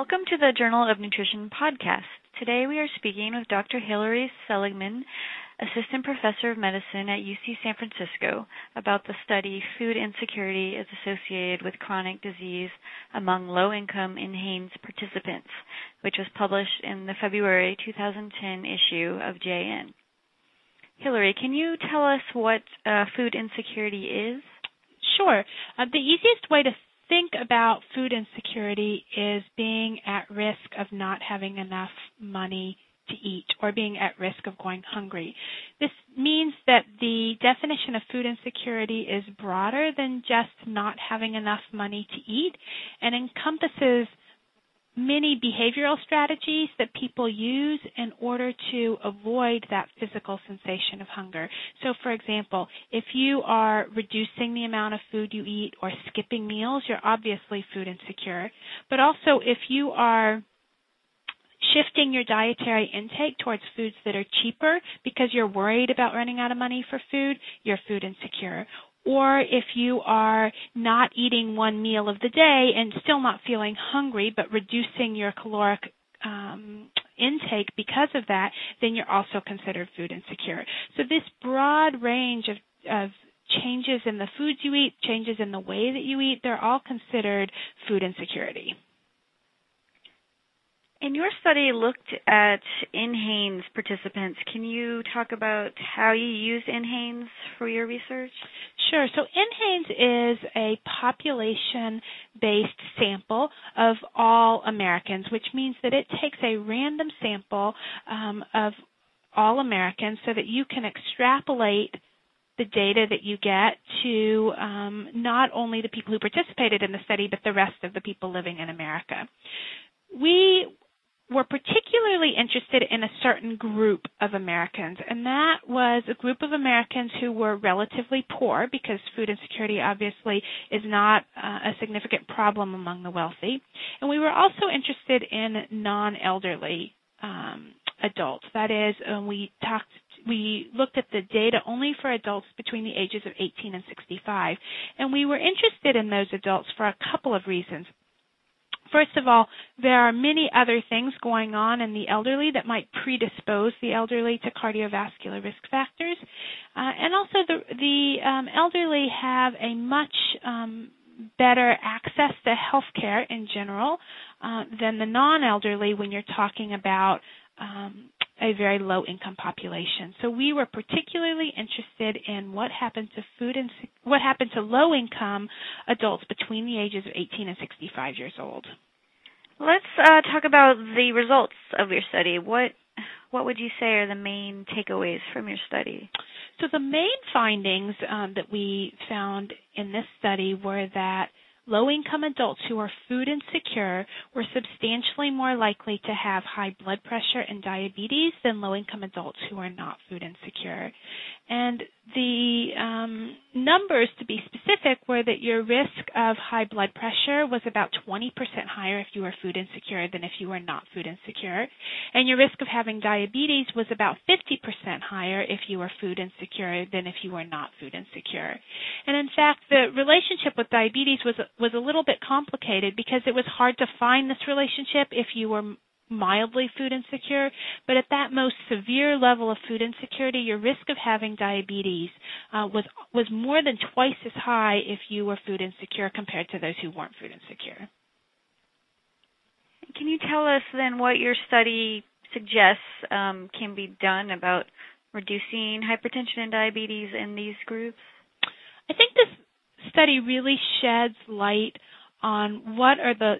Welcome to the Journal of Nutrition podcast. Today we are speaking with Dr. Hilary Seligman, Assistant Professor of Medicine at UC San Francisco, about the study Food Insecurity is Associated with Chronic Disease Among Low Income NHANES Participants, which was published in the February 2010 issue of JN. Hilary, can you tell us what uh, food insecurity is? Sure. Uh, the easiest way to think about food insecurity is being at risk of not having enough money to eat or being at risk of going hungry. This means that the definition of food insecurity is broader than just not having enough money to eat and encompasses many behavioral strategies that people use in order to avoid that physical sensation of hunger. So, for example, if you are reducing the amount of food you eat or skipping meals, you're obviously food insecure. But also, if you are shifting your dietary intake towards foods that are cheaper because you're worried about running out of money for food, you're food insecure or if you are not eating one meal of the day and still not feeling hungry but reducing your caloric um, intake because of that, then you're also considered food insecure. So this broad range of, of changes in the foods you eat, changes in the way that you eat, they're all considered food insecurity. And your study looked at NHANES participants. Can you talk about how you use NHANES for your research? Sure. So NHANES is a population based sample of all Americans, which means that it takes a random sample um, of all Americans so that you can extrapolate the data that you get to um, not only the people who participated in the study, but the rest of the people living in America. We were particularly interested in a certain group of Americans, and that was a group of Americans who were relatively poor because food insecurity obviously is not uh, a significant problem among the wealthy. And we were also interested in non elderly um, adults. That is, uh, we talked we looked at the data only for adults between the ages of 18 and 65. And we were interested in those adults for a couple of reasons. First of all, there are many other things going on in the elderly that might predispose the elderly to cardiovascular risk factors, uh, and also the the um, elderly have a much um, better access to health care in general uh, than the non-elderly when you're talking about um, a very low income population. So we were particularly interested in what happened to food and what happened to low income adults between the ages of 18 and 65 years old. Let's uh, talk about the results of your study. What what would you say are the main takeaways from your study? So the main findings um, that we found in this study were that low income adults who are food insecure were substantially more likely to have high blood pressure and diabetes than low income adults who are not food insecure. And the um, numbers, to be specific, were that your risk of high blood pressure was about 20% higher if you were food insecure than if you were not food insecure. And your risk of having diabetes was about 50% higher if you were food insecure than if you were not food insecure. And in fact, the relationship with diabetes was was a little bit complicated because it was hard to find this relationship if you were mildly food insecure, but at that most severe level of food insecurity, your risk of having diabetes uh, was was more than twice as high if you were food insecure compared to those who weren't food insecure. Can you tell us then what your study suggests um, can be done about reducing hypertension and diabetes in these groups? I think this study really sheds light on what are the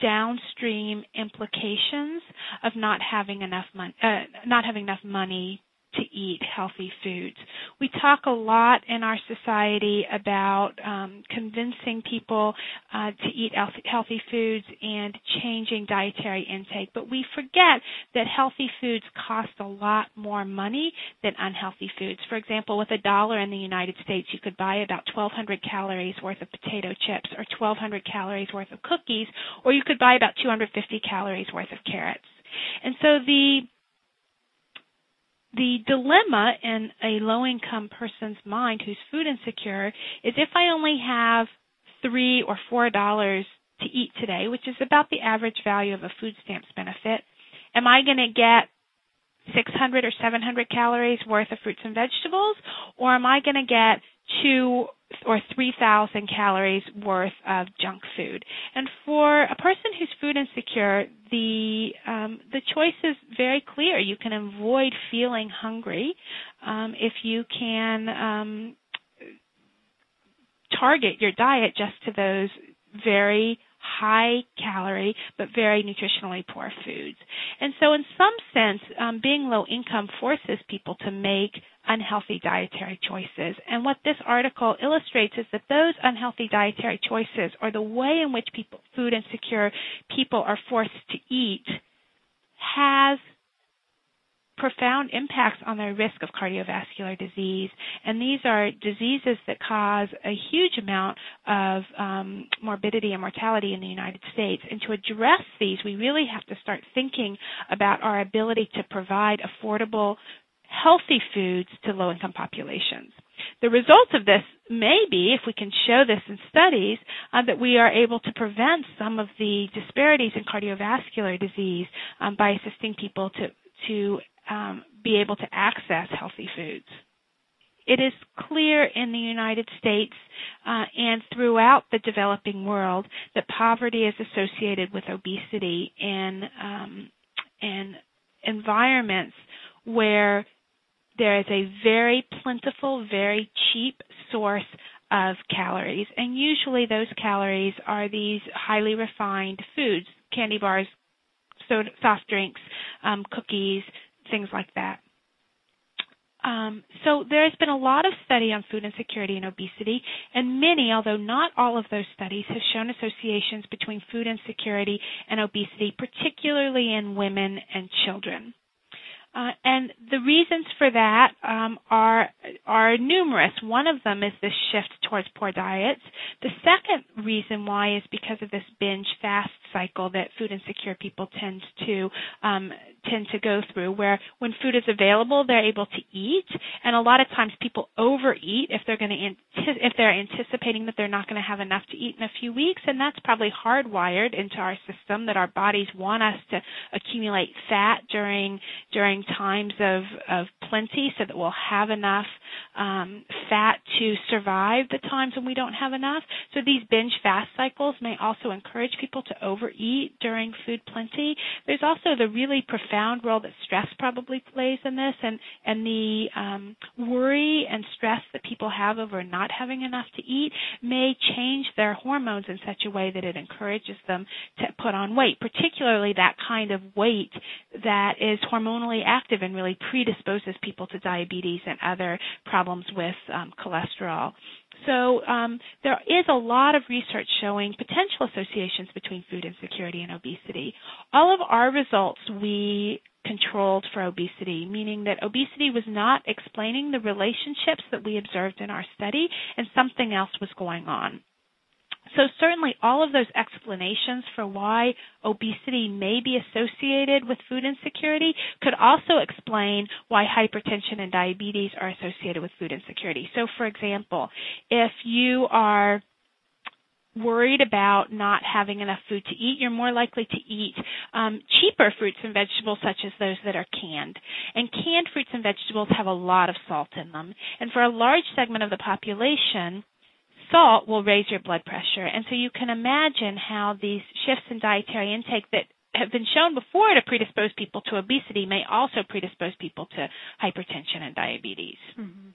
downstream implications of not having enough money, uh, not having enough money to eat healthy foods. We talk a lot in our society about um, convincing people uh, to eat healthy foods and changing dietary intake, but we forget that healthy foods cost a lot more money than unhealthy foods. For example, with a dollar in the United States, you could buy about 1,200 calories worth of potato chips or 1,200 calories worth of cookies, or you could buy about 250 calories worth of carrots. And so the the dilemma in a low income person's mind who's food insecure is if I only have three or four dollars to eat today, which is about the average value of a food stamps benefit, am I going to get 600 or 700 calories worth of fruits and vegetables, or am I going to get two or 3,000 calories worth of junk food? And for a person who's food insecure, the um, the choice is very clear. You can avoid feeling hungry um, if you can um, target your diet just to those very high calorie but very nutritionally poor foods. And so, in some sense, um, being low income forces people to make unhealthy dietary choices. And what this article illustrates is that those unhealthy dietary choices, or the way in which people, food insecure people, are forced to eat, has profound impacts on their risk of cardiovascular disease. And these are diseases that cause a huge amount of um, morbidity and mortality in the United States. And to address these, we really have to start thinking about our ability to provide affordable, healthy foods to low income populations. The result of this may be, if we can show this in studies, uh, that we are able to prevent some of the disparities in cardiovascular disease um, by assisting people to to um, be able to access healthy foods. It is clear in the United States uh, and throughout the developing world that poverty is associated with obesity in um, in environments where there is a very plentiful, very cheap source of calories, and usually those calories are these highly refined foods, candy bars, soda, soft drinks, um, cookies, things like that. Um, so there has been a lot of study on food insecurity and obesity, and many, although not all of those studies, have shown associations between food insecurity and obesity, particularly in women and children. Uh, and the reasons for that um, are are numerous. One of them is this shift towards poor diets. The second reason why is because of this binge fast cycle that food insecure people tend to um, tend to go through, where when food is available, they're able to eat, and a lot of times people overeat if they're going to if they're anticipating that they're not going to have enough to eat in a few weeks, and that's probably hardwired into our system that our bodies want us to accumulate fat during during times of, of plenty so that we'll have enough um, fat to survive the times when we don't have enough. So these binge fast cycles may also encourage people to overeat during food plenty. There's also the really profound role that stress probably plays in this and, and the um, worry and stress that people have over not having enough to eat may change their hormones in such a way that it encourages them to put on weight, particularly that kind of weight that is hormonally active and really predisposes people to diabetes and other problems with um, cholesterol. So um, there is a lot of research showing potential associations between food insecurity and obesity. All of our results we controlled for obesity, meaning that obesity was not explaining the relationships that we observed in our study and something else was going on. So, certainly, all of those explanations for why obesity may be associated with food insecurity could also explain why hypertension and diabetes are associated with food insecurity. So, for example, if you are worried about not having enough food to eat, you're more likely to eat um, cheaper fruits and vegetables, such as those that are canned. And canned fruits and vegetables have a lot of salt in them. And for a large segment of the population, salt will raise your blood pressure. And so you can imagine how these shifts in dietary intake that have been shown before to predispose people to obesity may also predispose people to hypertension and diabetes. Mm-hmm.